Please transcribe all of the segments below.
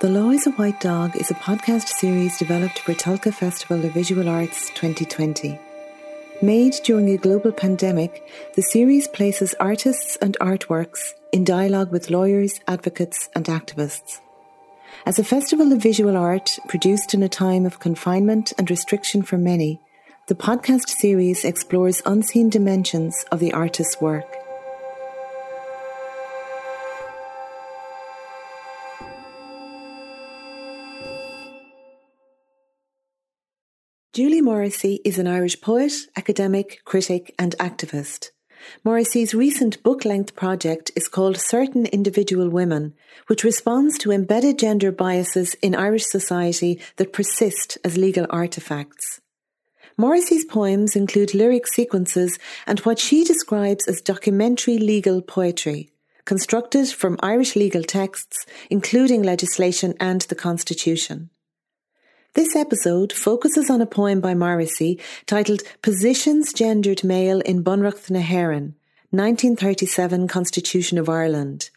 The Law is a White Dog is a podcast series developed for Tulca Festival of Visual Arts 2020. Made during a global pandemic, the series places artists and artworks in dialogue with lawyers, advocates, and activists. As a festival of visual art produced in a time of confinement and restriction for many, the podcast series explores unseen dimensions of the artist's work. Julie Morrissy is an Irish poet, academic, critic, and activist. Morrissy's recent book length project is called Certain Individual Women, which responds to embedded gender biases in Irish society that persist as legal artefacts. Morrissy's poems include lyric sequences and what she describes as documentary legal poetry, constructed from Irish legal texts, including legislation and the Constitution. This episode focuses on a poem by Morrissy titled Positions Gendered Male in Bunreacht na hÉireann, 1937 Constitution of Ireland.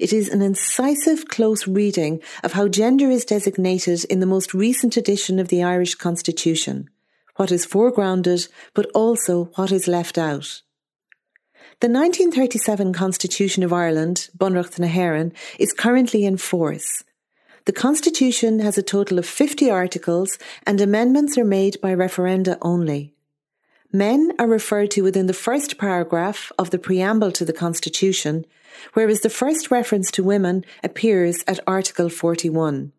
It is an incisive, close reading of how gender is designated in the most recent edition of the Irish Constitution, what is foregrounded, but also what is left out. The 1937 Constitution of Ireland, Bunreacht na hÉireann, is currently in force the Constitution has a total of 50 articles and amendments are made by referenda only. Men are referred to within the first paragraph of the preamble to the Constitution, whereas the first reference to women appears at Article 41.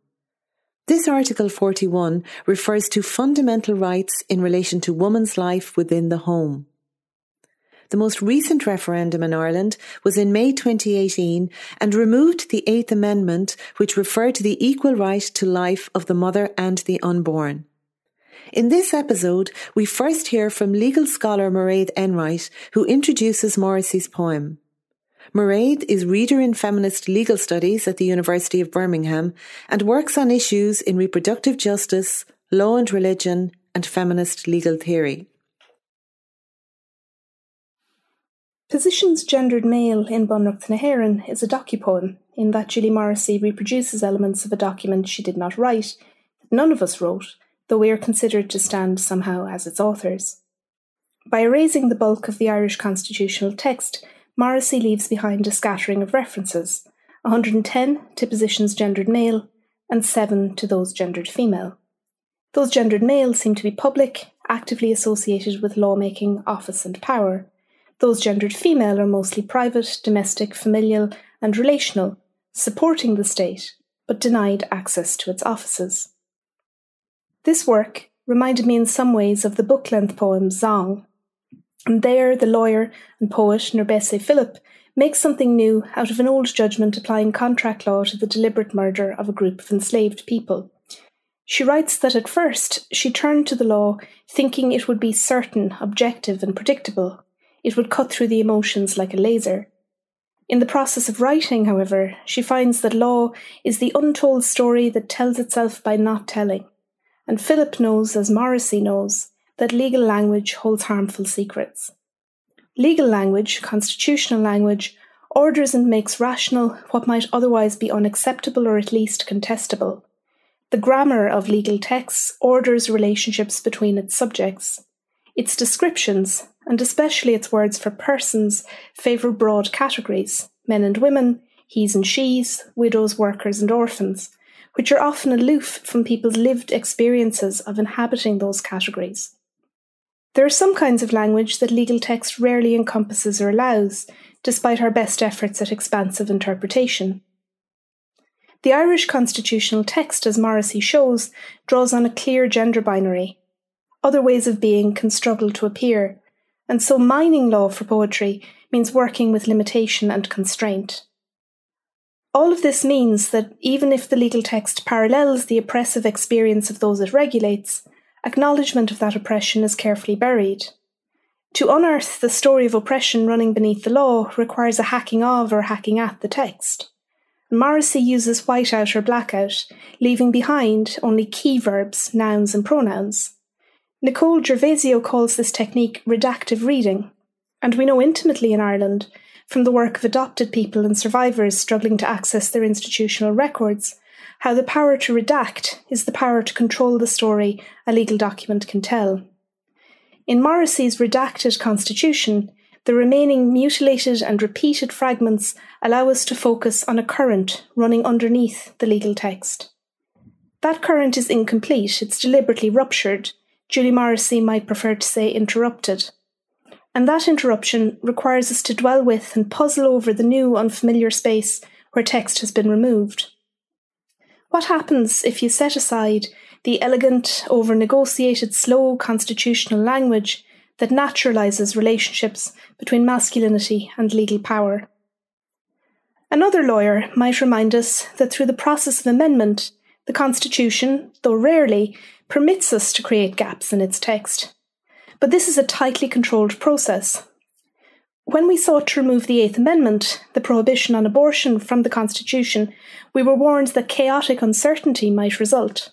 This Article 41 refers to fundamental rights in relation to woman's life within the home. The most recent referendum in Ireland was in May 2018 and removed the Eighth Amendment, which referred to the equal right to life of the mother and the unborn. In this episode, we first hear from legal scholar Mairead Enright, who introduces Morrissy's poem. Mairead is reader in feminist legal studies at the University of Birmingham and works on issues in reproductive justice, law and religion, and feminist legal theory. Positions Gendered Male in Bunreacht na hÉireann is a docu-poem in that Julie Morrissy reproduces elements of a document she did not write, that none of us wrote, though we are considered to stand somehow as its authors. By erasing the bulk of the Irish constitutional text, Morrissy leaves behind a scattering of references 110 to positions gendered male and 7 to those gendered female. Those gendered male seem to be public, actively associated with lawmaking, office, and power those gendered female are mostly private, domestic, familial, and relational, supporting the state, but denied access to its offices. This work reminded me in some ways of the book length poem Zong. And there, the lawyer and poet NourbeSe Philip makes something new out of an old judgment applying contract law to the deliberate murder of a group of enslaved people. She writes that at first she turned to the law thinking it would be certain, objective, and predictable, it would cut through the emotions like a laser. In the process of writing, however, she finds that law is the untold story that tells itself by not telling. And Philip knows, as Morrissy knows, that legal language holds harmful secrets. Legal language, constitutional language, orders and makes rational what might otherwise be unacceptable or at least contestable. The grammar of legal texts orders relationships between its subjects. Its descriptions, and especially its words for persons, favour broad categories men and women, he's and she's, widows, workers, and orphans, which are often aloof from people's lived experiences of inhabiting those categories. There are some kinds of language that legal text rarely encompasses or allows, despite our best efforts at expansive interpretation. The Irish constitutional text, as Morrissy shows, draws on a clear gender binary. Other ways of being can struggle to appear, and so mining law for poetry means working with limitation and constraint. All of this means that even if the legal text parallels the oppressive experience of those it regulates, acknowledgement of that oppression is carefully buried. To unearth the story of oppression running beneath the law requires a hacking of or hacking at the text. Morrissy uses whiteout or blackout, leaving behind only key verbs, nouns, and pronouns. Nicole Gervasio calls this technique redactive reading, and we know intimately in Ireland, from the work of adopted people and survivors struggling to access their institutional records, how the power to redact is the power to control the story a legal document can tell. In Morrissy's redacted constitution, the remaining mutilated and repeated fragments allow us to focus on a current running underneath the legal text. That current is incomplete, it's deliberately ruptured. Julie Morrissy might prefer to say interrupted. And that interruption requires us to dwell with and puzzle over the new, unfamiliar space where text has been removed. What happens if you set aside the elegant, over negotiated, slow constitutional language that naturalizes relationships between masculinity and legal power? Another lawyer might remind us that through the process of amendment, the Constitution, though rarely, permits us to create gaps in its text. But this is a tightly controlled process, when we sought to remove the Eighth Amendment, the prohibition on abortion, from the Constitution, we were warned that chaotic uncertainty might result.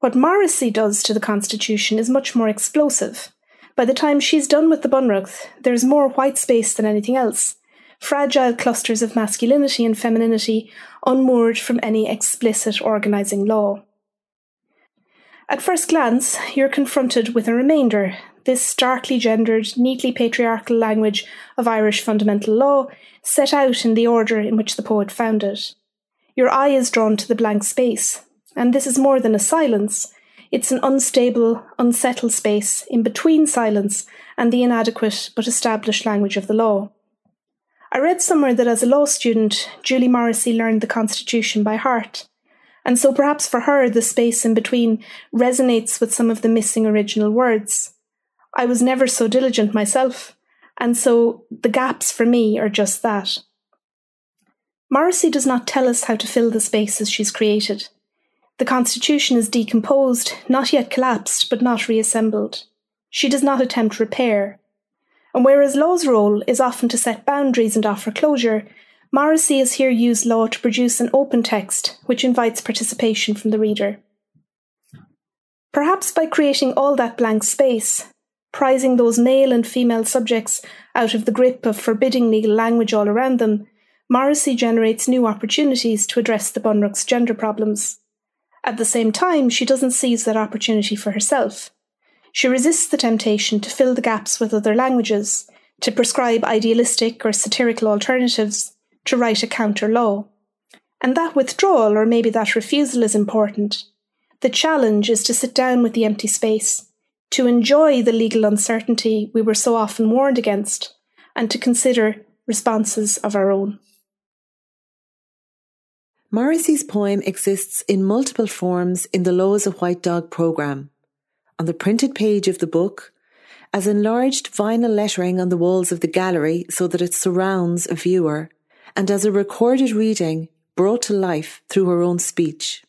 What Morrissy does to the Constitution is much more explosive. By the time she's done with the Bunreacht, there is more white space than anything else. Fragile clusters of masculinity and femininity unmoored from any explicit organising law. At first glance, you're confronted with a remainder this starkly gendered, neatly patriarchal language of Irish fundamental law set out in the order in which the poet found it. Your eye is drawn to the blank space, and this is more than a silence. It's an unstable, unsettled space in between silence and the inadequate but established language of the law. I read somewhere that as a law student, Julie Morrissy learned the Constitution by heart. And so perhaps for her, the space in between resonates with some of the missing original words. I was never so diligent myself, and so the gaps for me are just that. Morrissy does not tell us how to fill the spaces she's created. The Constitution is decomposed, not yet collapsed, but not reassembled. She does not attempt repair. And whereas law's role is often to set boundaries and offer closure, Morrissy has here used law to produce an open text which invites participation from the reader. Perhaps by creating all that blank space, prizing those male and female subjects out of the grip of forbidding legal language all around them, Morrissy generates new opportunities to address the Bunreacht's gender problems. At the same time, she doesn't seize that opportunity for herself. She resists the temptation to fill the gaps with other languages, to prescribe idealistic or satirical alternatives, to write a counter law. And that withdrawal, or maybe that refusal, is important. The challenge is to sit down with the empty space, to enjoy the legal uncertainty we were so often warned against, and to consider responses of our own. Morrissy's poem exists in multiple forms in the Laws of White Dog programme, on the printed page of the book, as enlarged vinyl lettering on the walls of the gallery so that it surrounds a viewer, and as a recorded reading brought to life through her own speech.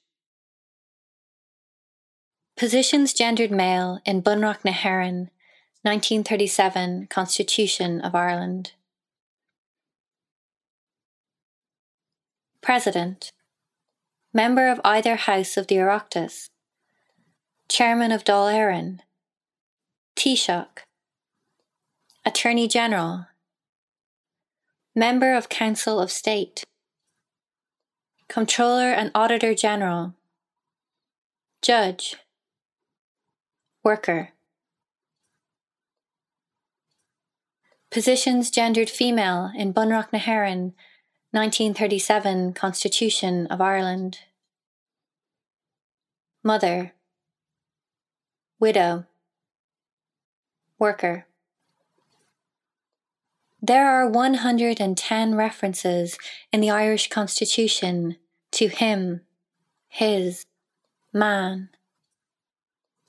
Positions gendered male in Bunreacht na hÉireann, 1937 Constitution of Ireland. President. Member of either House of the Oireachtas. Chairman of Éireann. Taoiseach. Attorney General. Member of Council of State. Comptroller and Auditor General. Judge worker. Positions gendered female in Bunreacht na hÉireann, 1937 Constitution of Ireland. Mother. Widow. Worker. There are 110 references in the Irish Constitution to him, his, man,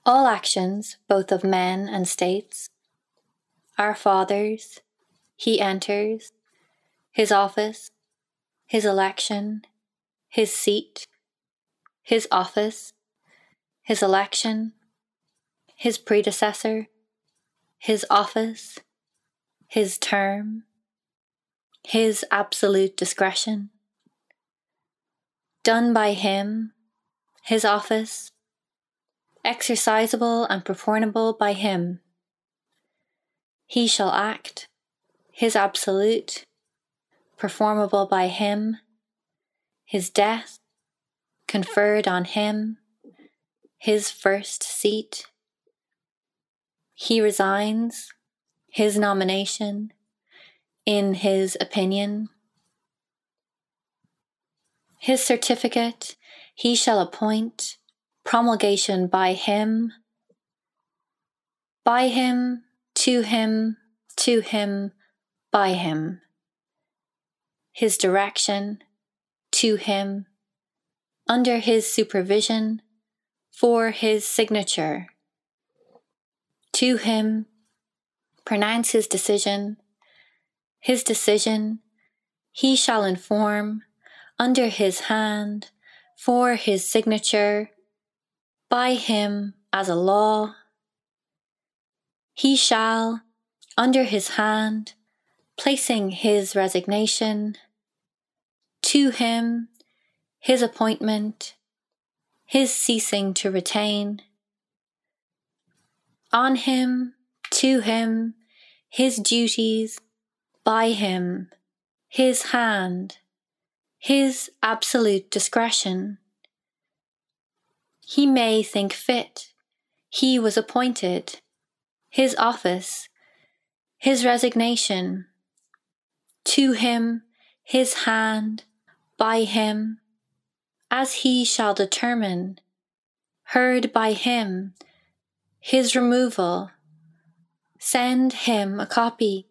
all actions, both of men and states, our fathers, he enters, his office, his election, his seat, his office, his election, his predecessor, his office, his term, his absolute discretion, done by him, his office, exercisable and performable by him. He shall act, his absolute, performable by him, his death, conferred on him his first seat. He resigns his nomination in his opinion. His certificate he shall appoint, promulgation by him, by him, to him, to him, by him. His direction, to him, under his supervision, for his signature. To him, pronounce his decision, his decision, he shall inform, under his hand, for his signature, by him as a law. He shall, under his hand, placing his resignation, to him his appointment, his ceasing to retain, on him, to him, his duties, by him, his hand, his absolute discretion. He may think fit, he was appointed, his office, his resignation, to him, his hand, by him, as he shall determine, heard by him, his removal, send him a copy,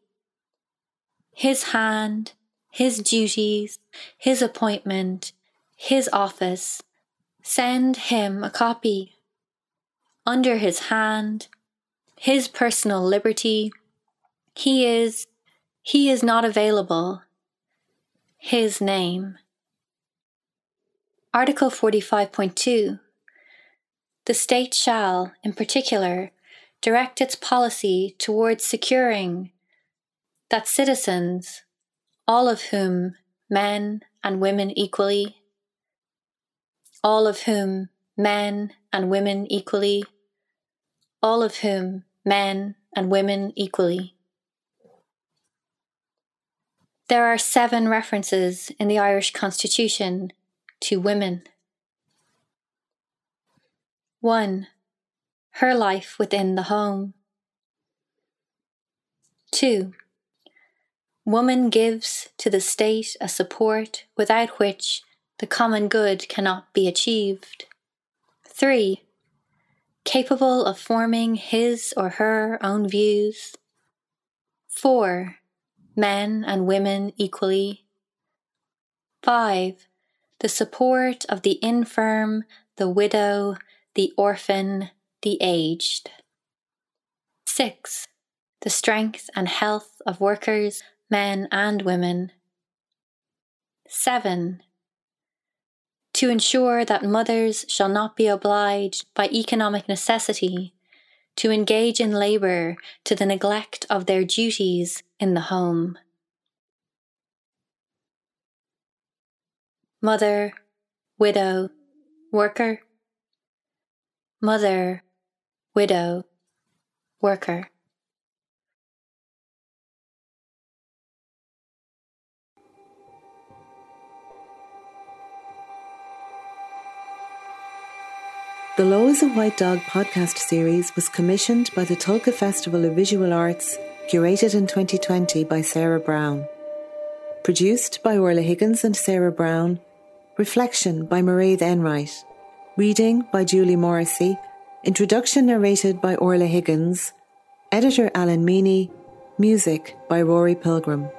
his hand, his duties, his appointment, his office, send him a copy. Under his hand, his personal liberty, he is, he is not available. His name. Article 45.2 The state shall, in particular, direct its policy towards securing that citizens, all of whom men and women equally, all of whom men and women equally, all of whom men and women equally. There are seven references in the Irish Constitution to women. 1. Her life within the home. 2. Woman gives to the state a support without which the common good cannot be achieved. 3. Capable of forming his or her own views. 4. Men and women equally. 5. The support of the infirm, the widow, the orphan, the aged. 6. The strength and health of workers men and women. 7. To ensure that mothers shall not be obliged by economic necessity to engage in labour to the neglect of their duties in the home. Mother, widow, worker. Mother, widow, worker. The Law is a White Dog podcast series was commissioned by the Tulca Festival of Visual Arts, curated in 2020 by Sarah Brown. Produced by Orla Higgins and Sarah Brown. Reflection by Mairead Enright. Reading by Julie Morrissy. Introduction narrated by Orla Higgins. Editor Alan Meany. Music by Rory Pilgrim.